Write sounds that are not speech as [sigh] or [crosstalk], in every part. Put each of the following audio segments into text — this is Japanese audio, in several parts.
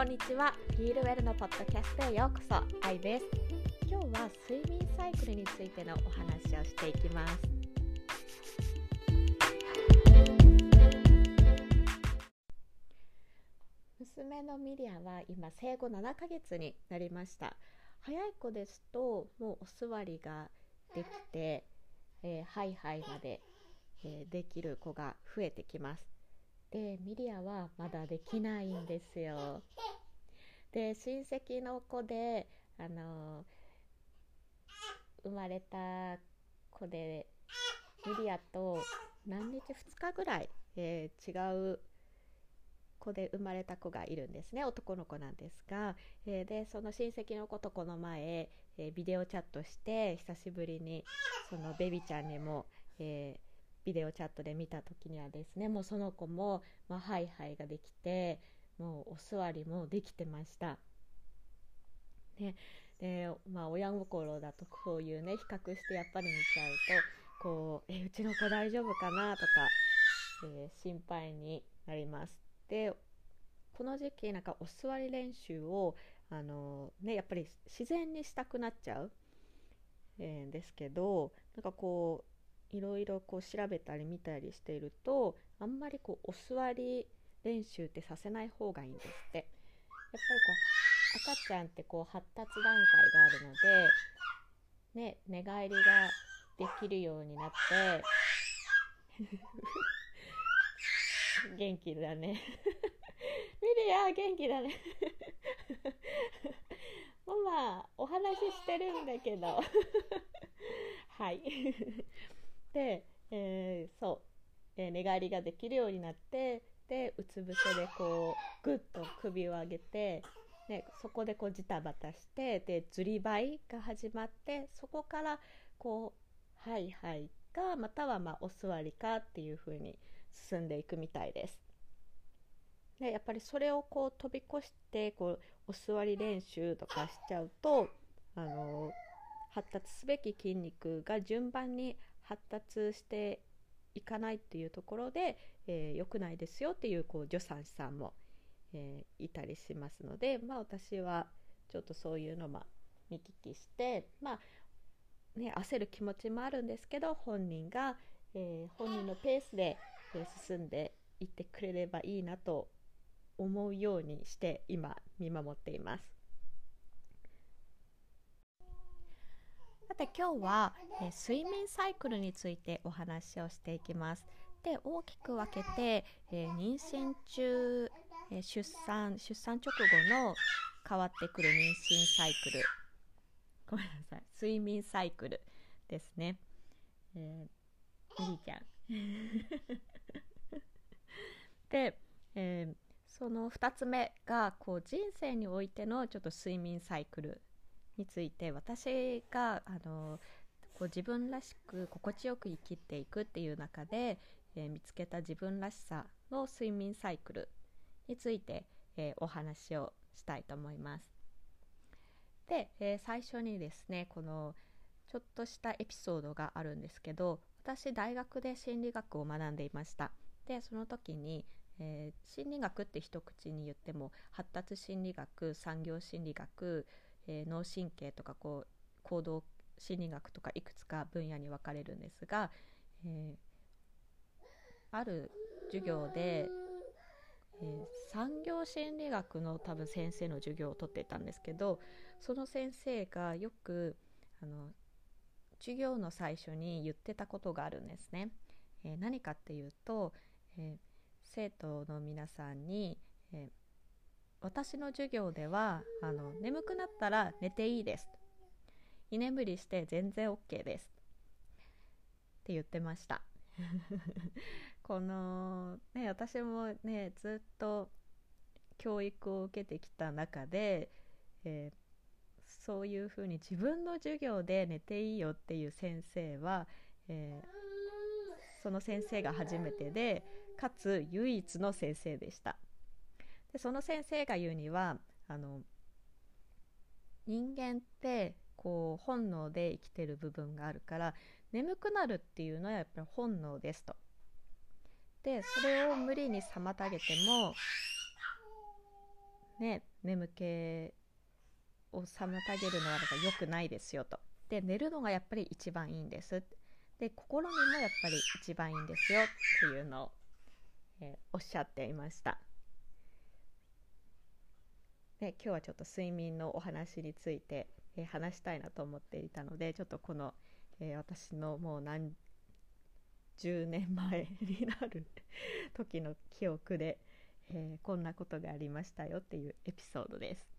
こんにちは。フィールウェルのポッドキャストへようこそ。アイです。今日は睡眠サイクルについてのお話をしていきます。娘のミリアは今生後7ヶ月になりました早い子ですともうお座りができて、えー、ハイハイまで、えー、できる子が増えてきますでミリアはまだできないんですよ。で親戚の子であの、生まれた子でミリアと何日2日ぐらい、えー、違う子で生まれた子がいるんですね。男の子なんですが、えー、でその親戚の子とこの前、えー、ビデオチャットして久しぶりにそのベビちゃんにも、えー、ビデオチャットで見た時にはですねもうその子も、まあ、ハイハイができてもうお座りもできてました。ねでまあ、親心だとこういうね比較してやっぱり見ちゃうとこうえうちの子大丈夫かなとか、えー、心配になります。でこの時期なんかお座り練習をあの、ね、やっぱり自然にしたくなっちゃう、えー、ですけどなんかこういろいろこう調べたり見たりしているとあんまりこうお座り練習ってさせない方がいいんですって。やっぱりこう赤ちゃんってこう発達段階があるので、ね、寝返りができるようになって [laughs] 元気だね。ミリア元気だね。[laughs] ママお話ししてるんだけど。はい。で、えー、そう、えー、寝返りができるようになってでうつ伏せでこうグッと首を上げてでそこでこうジタバタしてでずりばいが始まってそこからこうはいはいかまたはまあお座りかっていう風に進んでいくみたいです。でやっぱりそれをこう飛び越してこうお座り練習とかしちゃうとあの発達すべき筋肉が順番に発達していかないっていうところで、えー、くないですよっていうこう助産師さんも、えー、いたりしますので、まあ、私はちょっとそういうのも見聞きして、まあね、焦る気持ちもあるんですけど本人が、えー、本人のペースでえ進んでいってくれればいいなと思うようにして今見守っています。さて今日は、え睡眠サイクルについてお話をしていきます。で大きく分けて、え妊娠中、え出産出産直後の変わってくる妊娠サイクル。ごめんなさい。睡眠サイクルですね、えー、ミリちゃん。[laughs] で、えー、その2つ目がこう人生においてのちょっと睡眠サイクルについて私があのこう自分らしく心地よく生きていくっていう中で、えー、見つけた自分らしさの睡眠サイクルについて、えー、お話をしたいと思います。で、えー、最初にですねこのちょっとしたエピソードがあるんですけど私大学で心理学を学んでいましたでその時に、えー、心理学って一口に言っても発達心理学産業心理学、えー、脳神経とかこう行動心理学とかいくつか分野に分かれるんですが、えー、ある授業で、えー、産業心理学の多分先生の授業を取ってたんですけどその先生がよくあの授業の最初に言ってたことがあるんですね。えー、何かっていうと、え、生徒の皆さんに、え、私の授業ではあの眠くなったら寝ていいです居眠りして全然 OK です。って言ってました。[laughs] このね私もねずっと教育を受けてきた中で、えー、そういうふうに自分の授業で寝ていいよっていう先生は、えー、その先生が初めてでかつ唯一の先生でした。でその先生が言うにはあの人間ってこう本能で生きてる部分があるから眠くなるっていうのはやっぱり本能ですと。でそれを無理に妨げてもね眠気を妨げるのは良くないですよと。で寝るのがやっぱり一番いいんです。で心にもやっぱり一番いいんですよっていうのを、えー、おっしゃっていました。で今日はちょっと睡眠のお話について、えー、話したいなと思っていたのでちょっとこの、えー、私のもう何10年前 [laughs] になる時の記憶で、えー、こんなことがありましたよっていうエピソードです。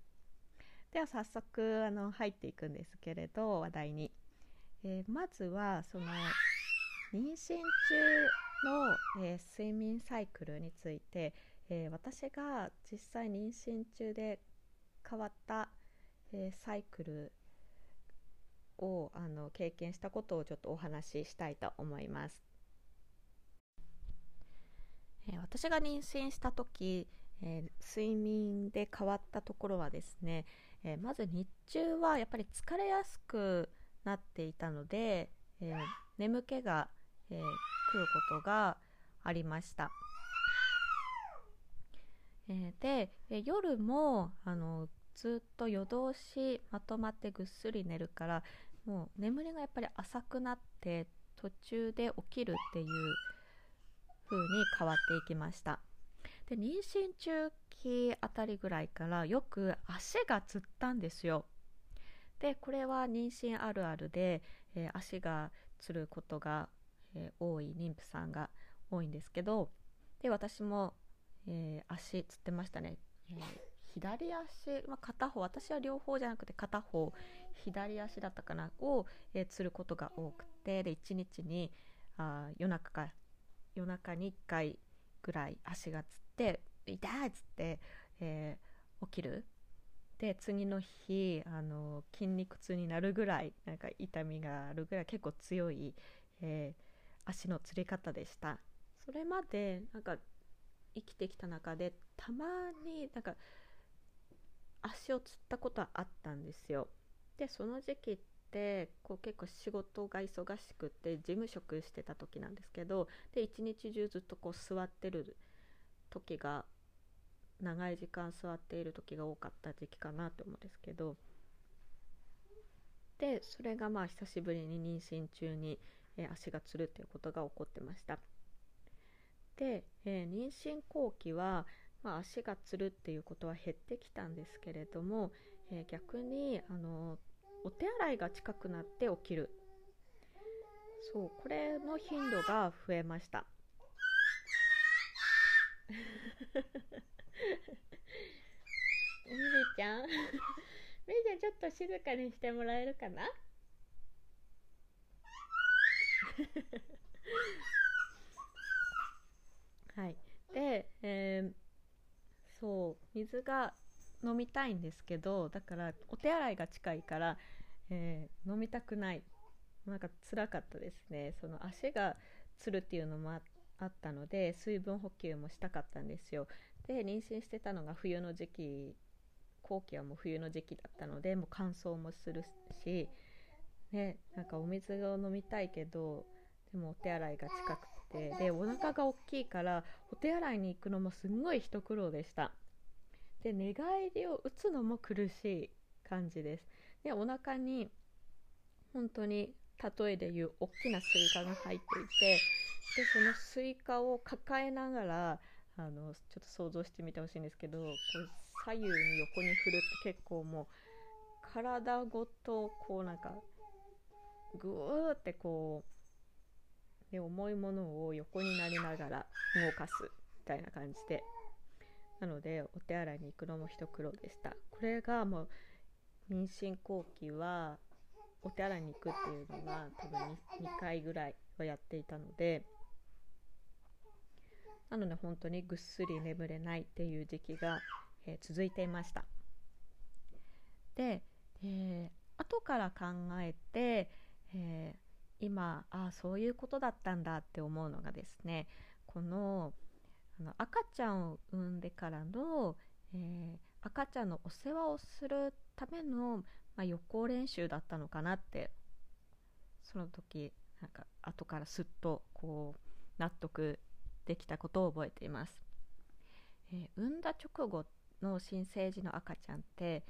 では早速あの入っていくんですけれど話題に、え、まずはその妊娠中の、え、睡眠サイクルについて、え私が実際妊娠中で変わった、えサイクルをあの経験したことをちょっとお話ししたいと思います。え私が妊娠した時、えー、睡眠で変わったところはですね、えー、まず日中はやっぱり疲れやすくなっていたので、えー、眠気が、え来ることがありました。えで、え夜もあのずっと夜通しまとまってぐっすり寝るからもう眠りがやっぱり浅くなって途中で起きるっていう風に変わっていきました。で妊娠中期あたりぐらいからよく足がつったんですよ。でこれは妊娠あるあるで、えー、足がつることが、えー、多い妊婦さんが多いんですけどで私も、えー、足つってましたね、え左足、まあ、片方私は両方じゃなくて片方左足だったかなを、えつることが多くてで1日にあ夜中か夜中に1回ぐらい足がつって痛いっつって、えー、起きる。で次の日あの筋肉痛になるぐらいなんか痛みがあるぐらい結構強い、えー、足のつり方でした。それまでなんか生きてきた中でたまになんか足をつったことはあったんですよ。でその時期ってこう結構仕事が忙しくて事務職してた時なんですけどで一日中ずっとこう座ってる時が長い時間座っている時が多かった時期かなと思うんですけどでそれがまあ久しぶりに妊娠中に、えー、足がつるっていうことが起こってました。で、えー、妊娠後期は、まあ、足がつるっていうことは減ってきたんですけれども、えー、逆にあのお手洗いが近くなって起きる。そうこれの頻度が増えました。みずちゃん。みずちゃんちょっと静かにしてもらえるかな？はい。で、えー、そう水が飲みたいんですけどだからお手洗いが近いから、えー、飲みたくない。なんか辛かったですね。その足がつるっていうのもあったので水分補給もしたかったんですよ。で妊娠してたのが冬の時期後期はもう冬の時期だったのでもう乾燥もするしねなんかお水を飲みたいけどでもお手洗いが近くてでお腹が大きいからお手洗いに行くのもすんごい一苦労でした。で寝返りを打つのも苦しい感じです。でお腹に本当に例えで言う大きなスイカが入っていてでそのスイカを抱えながらあのちょっと想像してみてほしいんですけどこう左右に横に振るって結構もう体ごとこうなんかぐーってこうで重いものを横になりながら動かすみたいな感じで。なのでお手洗いに行くのも一苦労でした。これがもう妊娠後期はお手洗いに行くっていうのが多分 2, 2回ぐらいはやっていたので。なので本当にぐっすり眠れないっていう時期が、えー、続いていました。で、えー、後から考えて、えー、今あそういうことだったんだって思うのがですねこのあの赤ちゃんを産んでからの、えー、赤ちゃんのお世話をするための、まあ、予行練習だったのかなってその時なんか後からすっとこう納得できたことを覚えています、えー、産んだ直後の新生児の赤ちゃんって、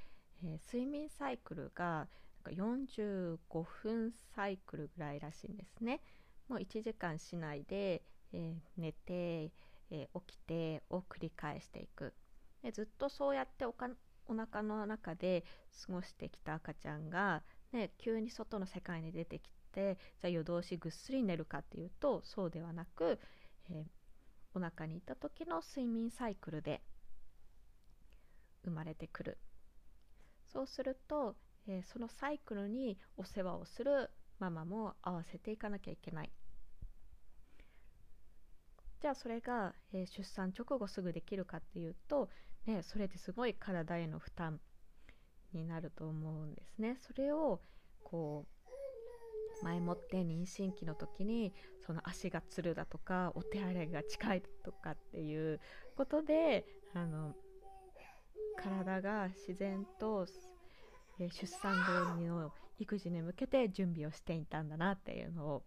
えー、睡眠サイクルが45分サイクルぐらいらしいんですね。もう1時間しないで、えー、寝て、えー、起きてを繰り返していくでずっとそうやっておかお腹の中で過ごしてきた赤ちゃんが、ね、急に外の世界に出てきてじゃあ夜通しぐっすり寝るかっていうとそうではなく、えー、お腹にいた時の睡眠サイクルで生まれてくるそうすると、えー、そのサイクルにお世話をするママも合わせていかなきゃいけないじゃあそれが、えー、出産直後すぐできるかっていうと、ね、それってすごい体への負担になると思うんですね。それをこう前もって妊娠期の時にその足がつるだとかお手洗いが近いとかっていうことであの体が自然と、出産後の育児に向けて準備をしていたんだなっていうのを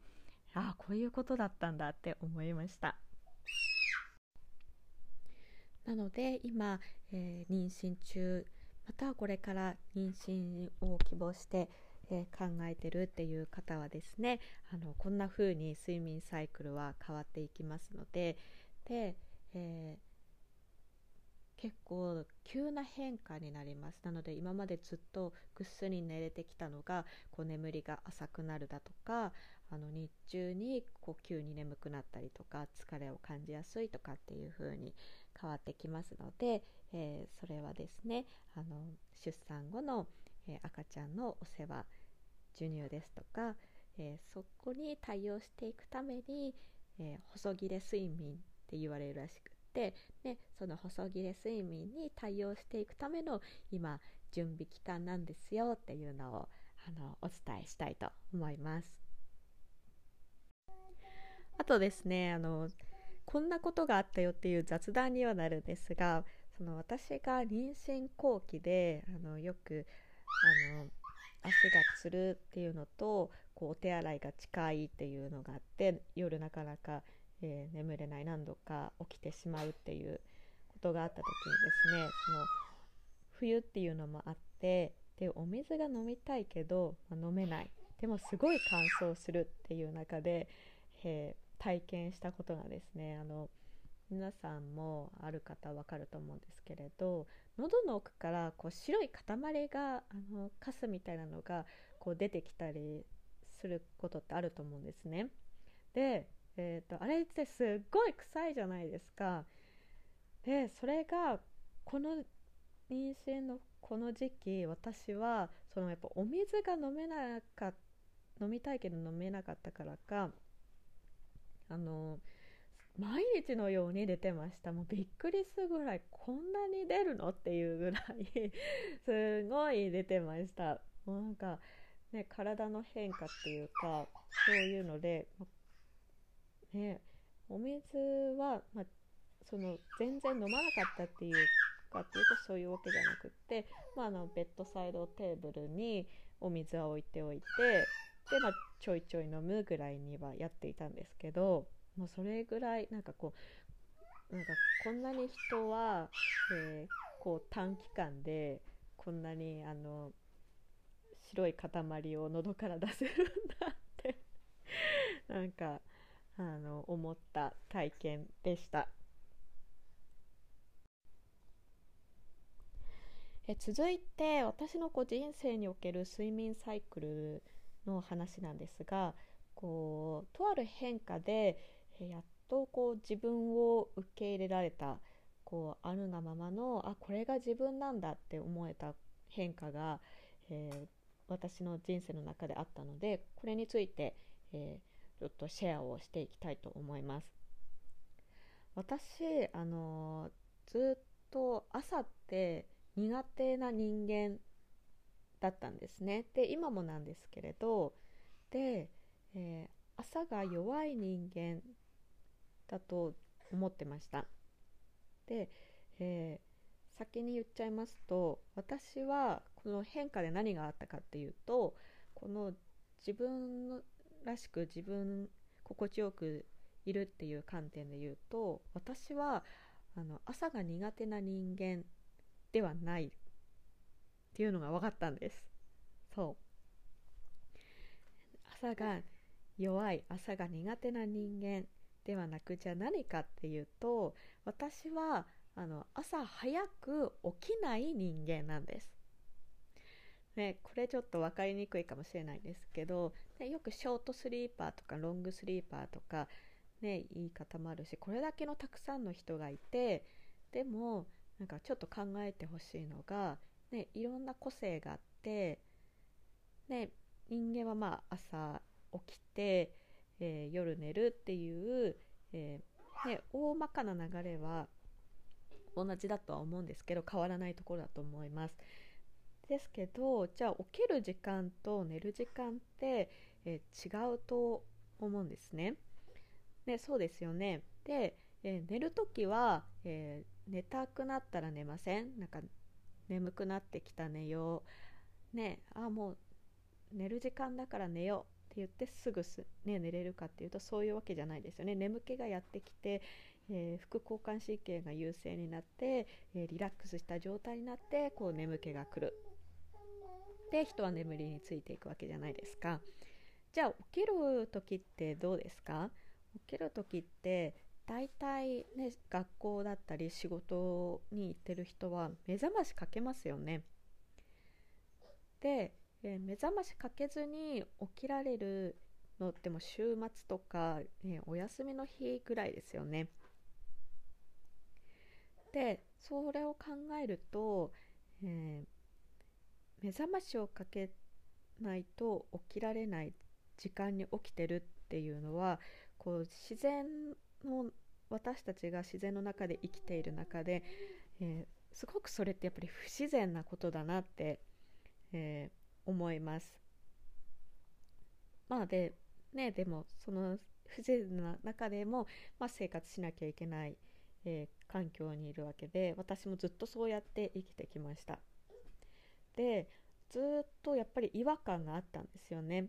ああこういうことだったんだって思いました。なので今、えー、妊娠中またはこれから妊娠を希望して、えー、考えてるっていう方はですねあのこんな風に睡眠サイクルは変わっていきますのでで、え結構急な変化になります。なので今までずっとぐっすり寝れてきたのがこう眠りが浅くなるだとかあの日中にこう急に眠くなったりとか疲れを感じやすいとかっていう風に変わってきますので、えー、それはですねあの出産後の、えー、赤ちゃんのお世話授乳ですとか、えー、そこに対応していくために、え細切れ睡眠って言われるらしくてでその細切れ睡眠に対応していくための今準備期間なんですよっていうのをあのお伝えしたいと思います。あとですねあのこんなことがあったよっていう雑談にはなるんですがその私が妊娠後期であのよくあの足がつるっていうのとこうお手洗いが近いっていうのがあって夜なかなかえー、眠れない何度か起きてしまうっていうことがあった時にですねその冬っていうのもあってでお水が飲みたいけど、まあ、飲めないでもすごい乾燥するっていう中で、えー、体験したことがですねあの皆さんもある方わかると思うんですけれど喉の奥からこう白い塊があのカスみたいなのがこう出てきたりすることってあると思うんですね。でえーと、あれってすっごい臭いじゃないですか。でそれがこの妊娠のこの時期私はそのやっぱお水が飲めなかった飲みたいけど飲めなかったからかあの毎日のように出てました。もうびっくりするぐらいこんなに出るのっていうぐらい [laughs] すごい出てました。もうなんかね体の変化っていうかそういうのでね、お水は、まあ、その全然飲まなかったっていうかっていうとそういうわけじゃなくって、まあ、あのベッドサイドテーブルにお水は置いておいてで、まあ、ちょいちょい飲むぐらいにはやっていたんですけどもうそれぐらいなんかこうなんかこんなに人は、えー、こう短期間でこんなにあの白い塊を喉から出せるんだって。[laughs] なんかあの思った体験でした。え続いて私のこう人生における睡眠サイクルの話なんですがこうとある変化でやっとこう自分を受け入れられたこうあるがままのあこれが自分なんだって思えた変化が、えー、私の人生の中であったのでこれについて、えーちょっとシェアをしていきたいと思います。私あのずっと朝って苦手な人間だったんですね。で今もなんですけれどで、えー、朝が弱い人間だと思ってました。で、えー、先に言っちゃいますと私はこの変化で何があったかっていうとこの自分らしく自分心地よくいるっていう観点で言うと私はあの朝が苦手な人間ではないっていうのが分かったんですそう朝が弱い朝が苦手な人間ではなくじゃあ何かっていうと私はあの朝早く起きない人間なんです。ね、これちょっと分かりにくいかもしれないですけど、ね、よくショートスリーパーとかロングスリーパーとか、ね、言い方もあるしこれだけのたくさんの人がいてでもなんかちょっと考えてほしいのが、ね、いろんな個性があって、ね、人間はまあ朝起きて、えー、夜寝るっていう、えー、ね、大まかな流れは同じだとは思うんですけど変わらないところだと思います。ですけどじゃあ起きる時間と寝る時間って、えー、違うと思うんですね。ねそうですよね。で、えー、寝る時は、えー、寝たくなったら寝ません？なんか眠くなってきた寝よう。ねあもう寝る時間だから寝ようって言ってすぐす、ね、寝れるかっていうとそういうわけじゃないですよね。眠気がやってきて、えー、副交感神経が優勢になって、えー、リラックスした状態になってこう眠気が来るで人は眠りについていくわけじゃないですか。じゃあ起きる時ってどうですか？起きる時って大体ね学校だったり仕事に行ってる人は目覚ましかけますよね。で、えー、目覚ましかけずに起きられるのっても週末とか、ね、お休みの日ぐらいですよね。でそれを考えると、えー、目覚ましをかけないと起きられない時間に起きてるっていうのはこう自然の私たちが自然の中で生きている中で、えー、すごくそれってやっぱり不自然なことだなって、えー、思います。まあでねでもその不自然な中でも、まあ、生活しなきゃいけない、えー、環境にいるわけで私もずっとそうやって生きてきましたでずっとやっぱり違和感があったんですよね。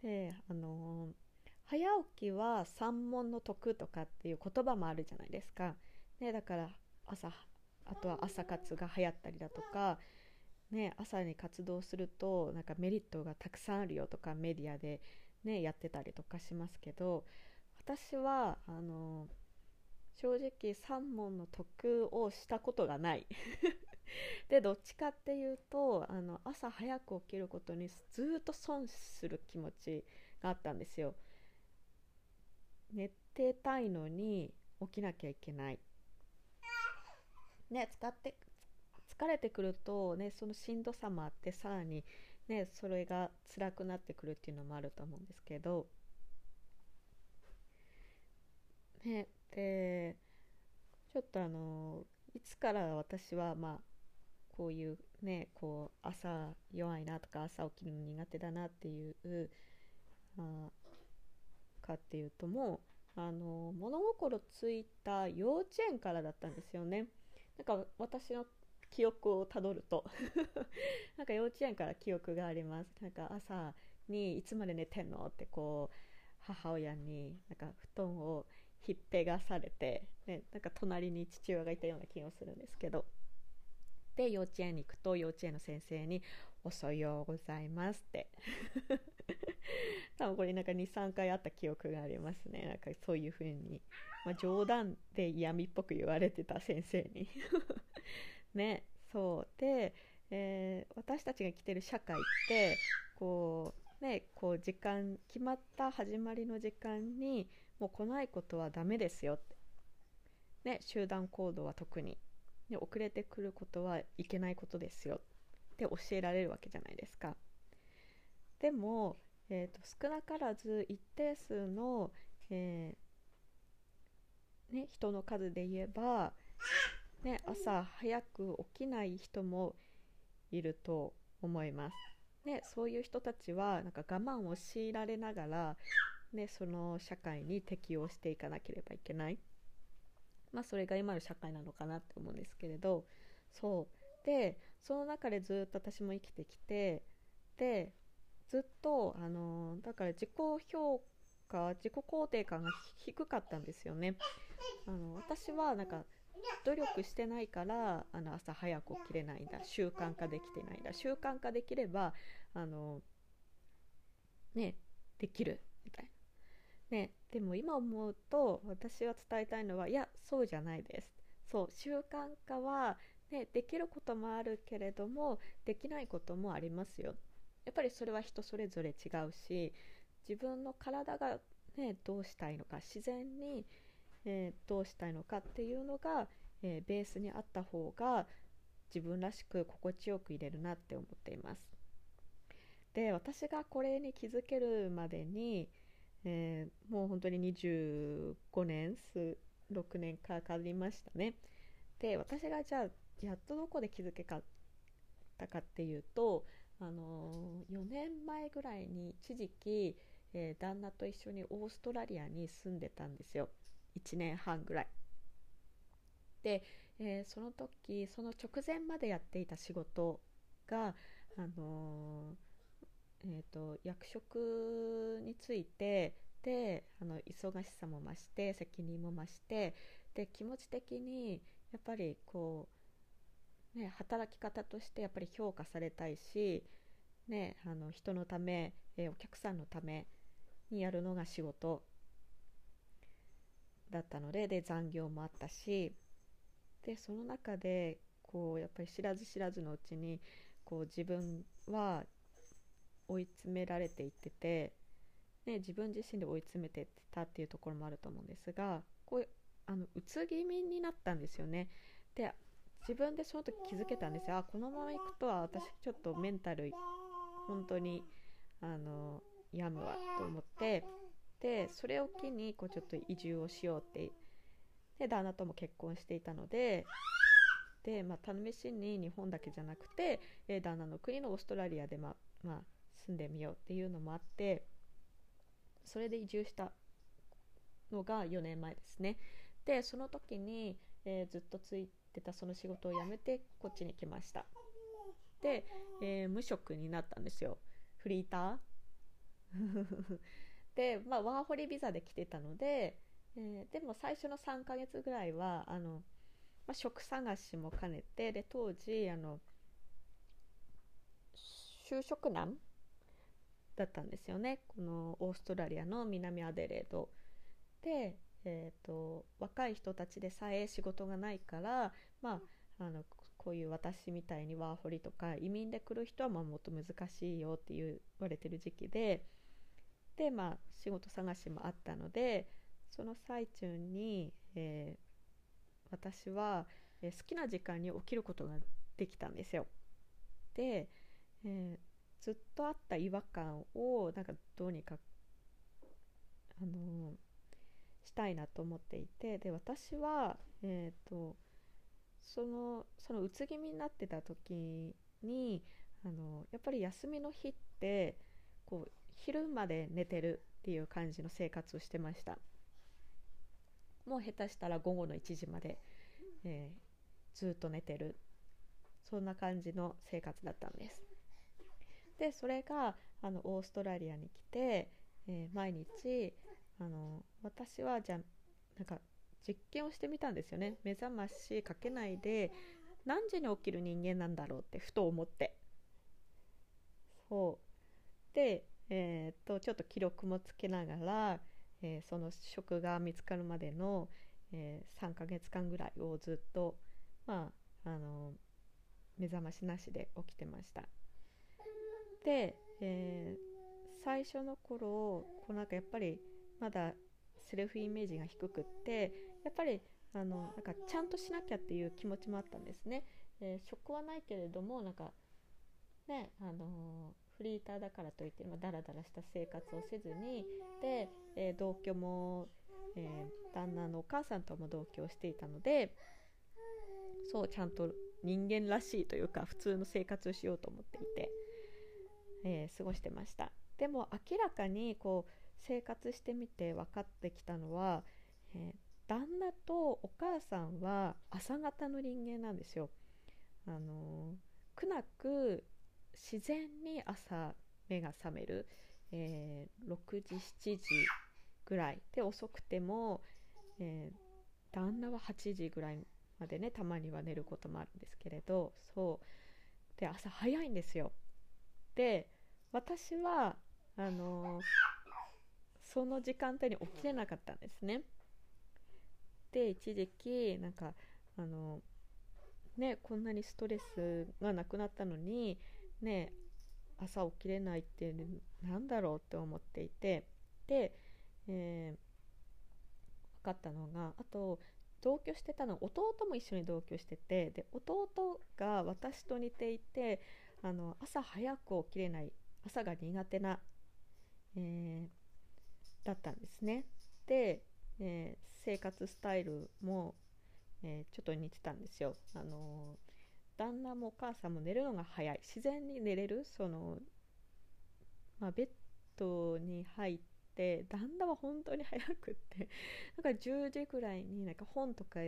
であの、早起きは三問の得とかっていう言葉もあるじゃないですか、ね、だから朝あとは朝活が流行ったりだとか、ね、朝に活動するとなんかメリットがたくさんあるよとかメディアで、ね、やってたりとかしますけど私はあの正直3問の得をしたことがない。[laughs] でどっちかっていうとあの朝早く起きることにずっと損する気持ちがあったんですよ。寝てたいのに起きなきゃいけない。ね使って疲れてくるとねそのしんどさもあってさらにねそれが辛くなってくるっていうのもあると思うんですけど。ねでちょっとあのいつから私はまあこういうねこう朝弱いなとか朝起きるの苦手だなっていうあかっていうともうあの物心ついた幼稚園からだったんですよね。なんか私の記憶をたどると [laughs] なんか幼稚園から記憶があります。なんか朝にいつまで寝てんのってこう母親になんか布団をひっぺがされて、ね、なんか隣に父親がいたような気がするんですけどで幼稚園に行くと幼稚園の先生に「おそようございます」って。[laughs] 多分これなんか23回あった記憶がありますね。なんかそういう風に、まあ、冗談で闇っぽく言われてた先生に。[laughs] ね。そう。で、えー、私たちが生きてる社会ってこうねこう時間決まった始まりの時間にもう来ないことはダメですよって、ね、集団行動は特に、ね、遅れてくることはいけないことですよって教えられるわけじゃないですか。でも、えーと、少なからず一定数の、えー、ね、人の数で言えば、ね、朝早く起きない人もいると思います。ね、そういう人たちはなんか我慢を強いられながらね、その社会に適応していかなければいけない。まあそれが今の社会なのかなって思うんですけれど。そう。でその中でずっと私も生きてきてでずっとあのだから自己評価自己肯定感が低かったんですよね。あの私はなんか努力してないからあの朝早く起きれないんだ習慣化できてないんだ習慣化できればあのねできるみたいな。ね、でも今思うと私は伝えたいのはいやそうじゃないです。そう習慣化は、ね、できることもあるけれどもできないこともありますよ。やっぱりそれは人それぞれ違うし自分の体が、ね、どうしたいのか自然に、えー、どうしたいのかっていうのが、えー、ベースにあった方が自分らしく心地よく入れるなって思っています。で私がこれに気づけるまでに、えー、もう本当に25年数6年かかりましたね。で私がじゃあやっとどこで気づけたかっていうとあの4年前ぐらいに一時期、えー、旦那と一緒にオーストラリアに住んでたんですよ。1年半ぐらい。で、えー、その時その直前までやっていた仕事があのえーと、役職についてであの忙しさも増して責任も増してで気持ち的にやっぱりこう、ね、働き方としてやっぱり評価されたいし、ね、あの人のため、えー、お客さんのためにやるのが仕事だったのでで残業もあったしでその中でこうやっぱり知らず知らずのうちにこう自分は追い詰められていってて、ね、自分自身で追い詰めてたっていうところもあると思うんですがこうあのうつ気味になったんですよね。で自分でその時気づけたんですよあこのままいくとは私ちょっとメンタル本当にあの病むわと思ってでそれを機にこうちょっと移住をしようってで旦那とも結婚していたのでで、まあ、試しに日本だけじゃなくて、え旦那の国のオーストラリアで、まあまあ、住んでみようっていうのもあってそれで移住したのが4年前ですね。でその時に、えー、ずっとついてたその仕事を辞めてこっちに来ました。で、えー、無職になったんですよ。フリーター？[laughs] で、まあ、ワーホリビザで来てたので、えー、でも最初の3ヶ月ぐらいはあの、まあ、職探しも兼ねてで当時あの就職難だったんですよねこのオーストラリアの南アデレードで、えーと、若い人たちでさえ仕事がないからまああのこういう私みたいにワーホリとか移民で来る人はまあもっと難しいよって言われてる時期ででまあ仕事探しもあったのでその最中に、えー、私は、え、好きな時間に起きることができたんですよ。で、えーずっとあった違和感をなんかどうにかあのしたいなと思っていてで私は、えーと、そのそのうつ気味になってた時にあのやっぱり休みの日ってこう昼まで寝てるっていう感じの生活をしてました。もう下手したら午後の1時まで、えー、ずっと寝てる。そんな感じの生活だったんです。でそれがあのオーストラリアに来て、えー、毎日あの私はじゃなんか実験をしてみたんですよね。目覚ましかけないで何時に起きる人間なんだろうってふと思って。そう。で、えー、っとちょっと記録もつけながら、えー、その職が見つかるまでの、えー、3ヶ月間ぐらいをずっとまああの目覚ましなしで起きてました。で、えー、最初の頃こうなんかやっぱりまだセルフイメージが低くってやっぱりあのなんかちゃんとしなきゃっていう気持ちもあったんですね。えー、職はないけれどもなんかねあのフリーターだからといって、まあ、ダラダラした生活をせずにで、えー、同居も、え、旦那のお母さんとも同居をしていたのでそうちゃんと人間らしいというか普通の生活をしようと思っていて。えー、過ごしてました。でも明らかにこう生活してみて分かってきたのは、えー、旦那とお母さんは朝方の人間なんですよ。あの苦なく自然に朝目が覚める、えー、6時7時ぐらい。で遅くても、えー、旦那は8時ぐらいまでねたまには寝ることもあるんですけれどそう。で朝早いんですよ。で私はあのその時間帯に起きれなかったんですね。で一時期なんかあのねこんなにストレスがなくなったのにね朝起きれないってなんだろうって思っていてで、えー、分かったのがあと同居してたの弟も一緒に同居しててで弟が私と似ていてあの朝早く起きれない朝が苦手な、えー、だったんですね。で、えー、生活スタイルも、えー、ちょっと似てたんですよ。あの旦那もお母さんも寝るのが早い。自然に寝れるその、まあ、ベッドに入って旦那は本当に早くって [laughs] なんか10時ぐらいになんか本とか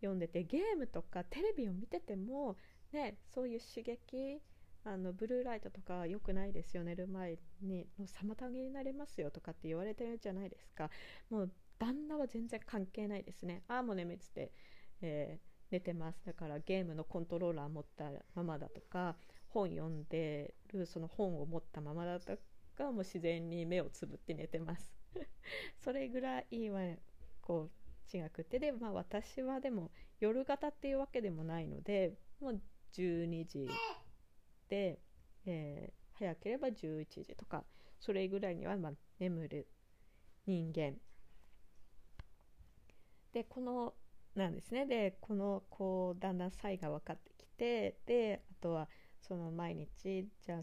読んでてゲームとかテレビを見てても、ね、そういう刺激あのブルーライトとか良くないですよ寝る前にもう妨げになりますよとかって言われてるじゃないですか。もう旦那は全然関係ないですね。ああもう眠ってて、えー寝てます。だからゲームのコントローラー持ったままだとか本読んでるその本を持ったままだとかもう自然に目をつぶって寝てます。[laughs] それぐらいはこう違くてでまあ私はでも夜型っていうわけでもないのでもう12時、えー、早ければ11時とかそれぐらいにはま眠る人間。でこのなんですね。でこのこうだんだん差異が分かってきてであとはその毎日じゃあ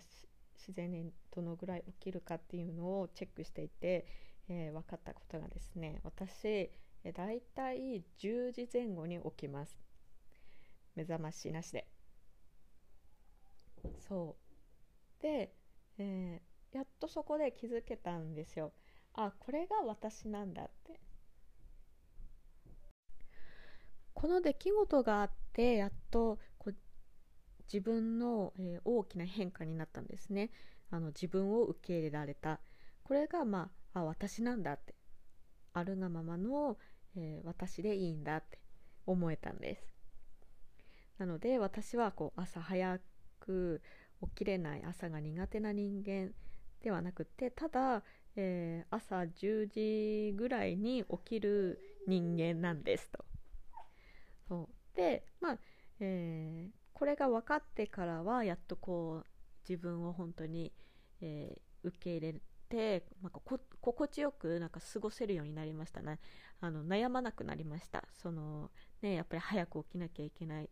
自然にどのぐらい起きるかっていうのをチェックしていて、えー、分かったことがですね私だいたい10時前後に起きます。目覚ましなしで。そう。で、えー、やっとそこで気づけたんですよ。あこれが私なんだって。この出来事があってやっとこう自分の、えー、大きな変化になったんですね。あの自分を受け入れられた。これがまああ私なんだって。あるがままの、えー、私でいいんだって思えたんです。なので私はこう朝早く起きれない朝が苦手な人間ではなくてただ、えー、朝10時ぐらいに起きる人間なんですと。そう。でまあ、えー、これが分かってからはやっとこう自分を本当に、えー、受け入れてなんか心地よくなんか過ごせるようになりましたね。あの悩まなくなりました。そのねやっぱり早く起きなきゃいけない。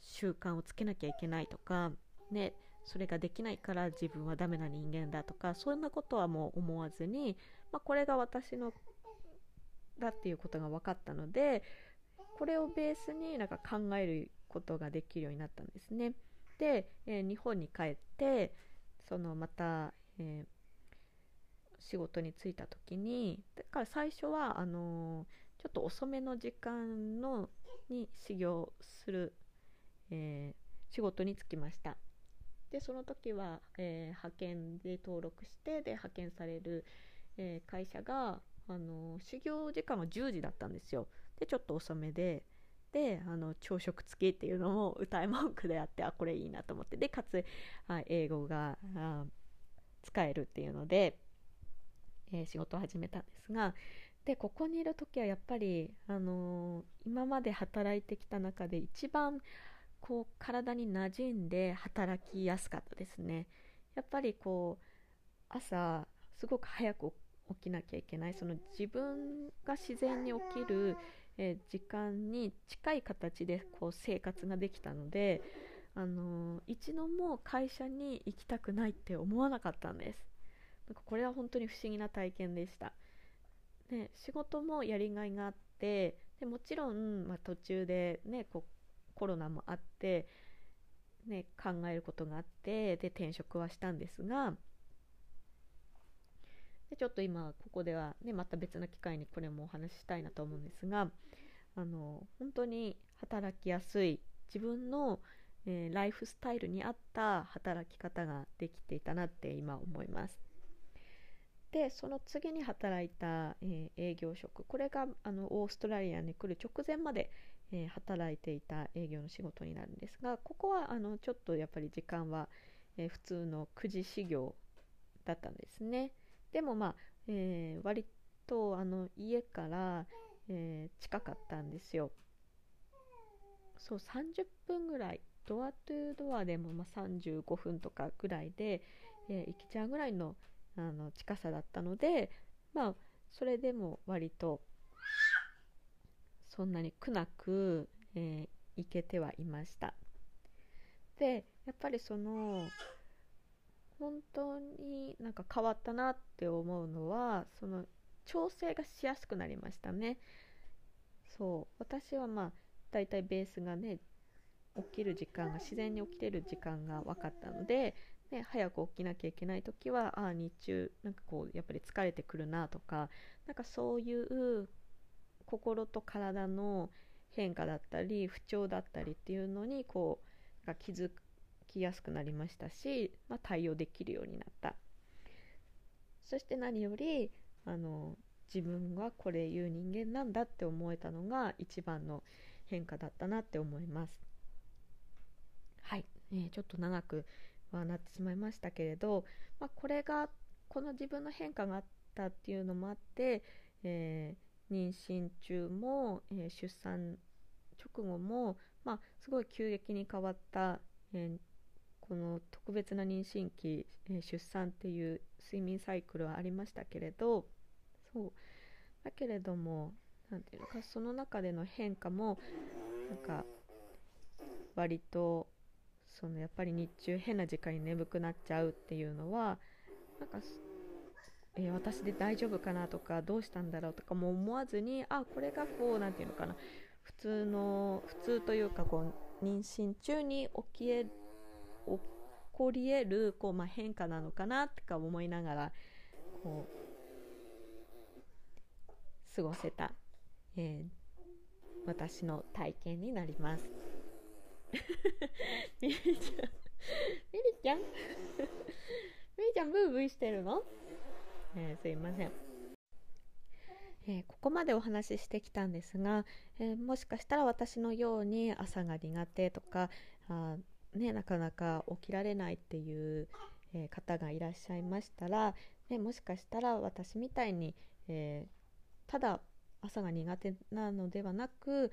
習慣をつけなきゃいけないとかねそれができないから自分はダメな人間だとかそんなことはもう思わずに、まあ、これが私のだっていうことが分かったのでこれをベースになんか考えることができるようになったんですね。で、えー、日本に帰ってそのまた、えー、仕事に就いた時にだから最初はあのー、ちょっと遅めの時間のに修行する、え仕事に就きました。でその時は、え派遣で登録してで派遣される、え会社があの修行時間は10時だったんですよ。でちょっと遅めでであの朝食付きっていうのも歌い文句であってあこれいいなと思ってでかつあ英語があ使えるっていうので、えー、仕事を始めたんですがでここにいる時はやっぱり、あのー、今まで働いてきた中で一番こう体に馴染んで働きやすかったですね。やっぱりこう朝すごく早く起きなきゃいけない。その自分が自然に起きるえー、時間に近い形でこう生活ができたので、あのー、一度も会社に行きたくないって思わなかったんです。なんかこれは本当に不思議な体験でした。で仕事もやりがいがあってでもちろん、まあ、途中で、ね、こコロナもあって、ね、考えることがあってで転職はしたんですがでちょっと今ここでは、ね、また別の機会にこれもお話ししたいなと思うんですがあの本当に働きやすい自分の、えー、ライフスタイルに合った働き方ができていたなって今思います。でその次に働いた、えー、営業職これがあのオーストラリアに来る直前まで、えー、働いていた営業の仕事になるんですがここはあのちょっとやっぱり時間は、えー、普通の9時始業だったんですね。でもまあ、え割とあの家から、え近かったんですよ。そう30分ぐらいドアトゥードアでもま35分とかぐらいで、えー、行けちゃうぐらいのあの近さだったのでまあそれでも割とそんなに苦なく、えー、行けてはいました。でやっぱりその本当になんか変わったなって思うのはその調整がしやすくなりましたね。そう。私はまあだいたいベースがね起きる時間が自然に起きてる時間が分かったので、ね、早く起きなきゃいけない時はああ日中なんかこうやっぱり疲れてくるなとかなんかそういう心と体の変化だったり不調だったりっていうのにこう気づきやすくなりましたし、まあ、対応できるようになった。そして何よりあの自分はこれいう人間なんだって思えたのが一番の変化だったなって思います。はい、えー、ちょっと長くはなってしまいましたけれど、まあ、これがこの自分の変化があったっていうのもあって、えー、妊娠中も、えー、出産直後も、まあ、すごい急激に変わった、えこの特別な妊娠期、え出産っていう睡眠サイクルはありましたけれどそう。だけれども何ていうのかその中での変化もなんか割とそのやっぱり日中変な時間に眠くなっちゃうっていうのはなんか、えー、私で大丈夫かな？とかどうしたんだろう？とかも思わずにあこれがこう何て言うのかな？普通の普通というかこう妊娠中に起きえ起こり得るこう、まあ、変化なのかなとか思いながらこう過ごせた、えー、私の体験になります。ミリちゃんミリちゃん？[laughs] ミリちゃんブーブーしてるの、えー、すいません、えー、ここまでお話ししてきたんですが、えー、もしかしたら私のように朝が苦手とかあ、ね、なかなか起きられないっていう、え方がいらっしゃいましたら、ね、もしかしたら私みたいに、えただ朝が苦手なのではなく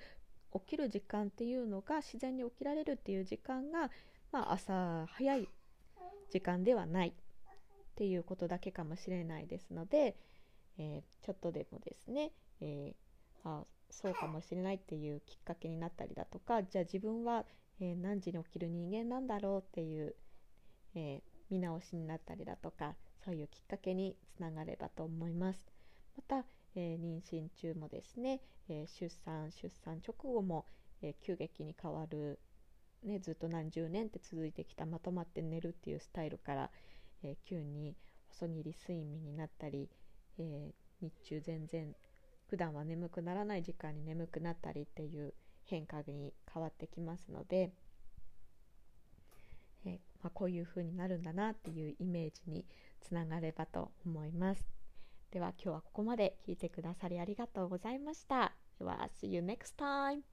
起きる時間っていうのが自然に起きられるっていう時間が、まあ、朝早い時間ではない。っていうことだけかもしれないですので、えー、ちょっとでもですね、えー、あそうかもしれないっていうきっかけになったりだとかじゃあ自分は、えー、何時に起きる人間なんだろうっていう、え見直しになったりだとかそういうきっかけにつながればと思います。また、え妊娠中もですね、え出産出産直後も、え急激に変わる、ね、ずっと何十年って続いてきたまとまって寝るっていうスタイルから、え急に細切り睡眠になったり、え日中全然普段は眠くならない時間に眠くなったりっていう変化に変わってきますので、えまあ、こういう風になるんだなっていうイメージにつながればと思います。では今日はここまで聞いてくださりありがとうございました。では、See you next time!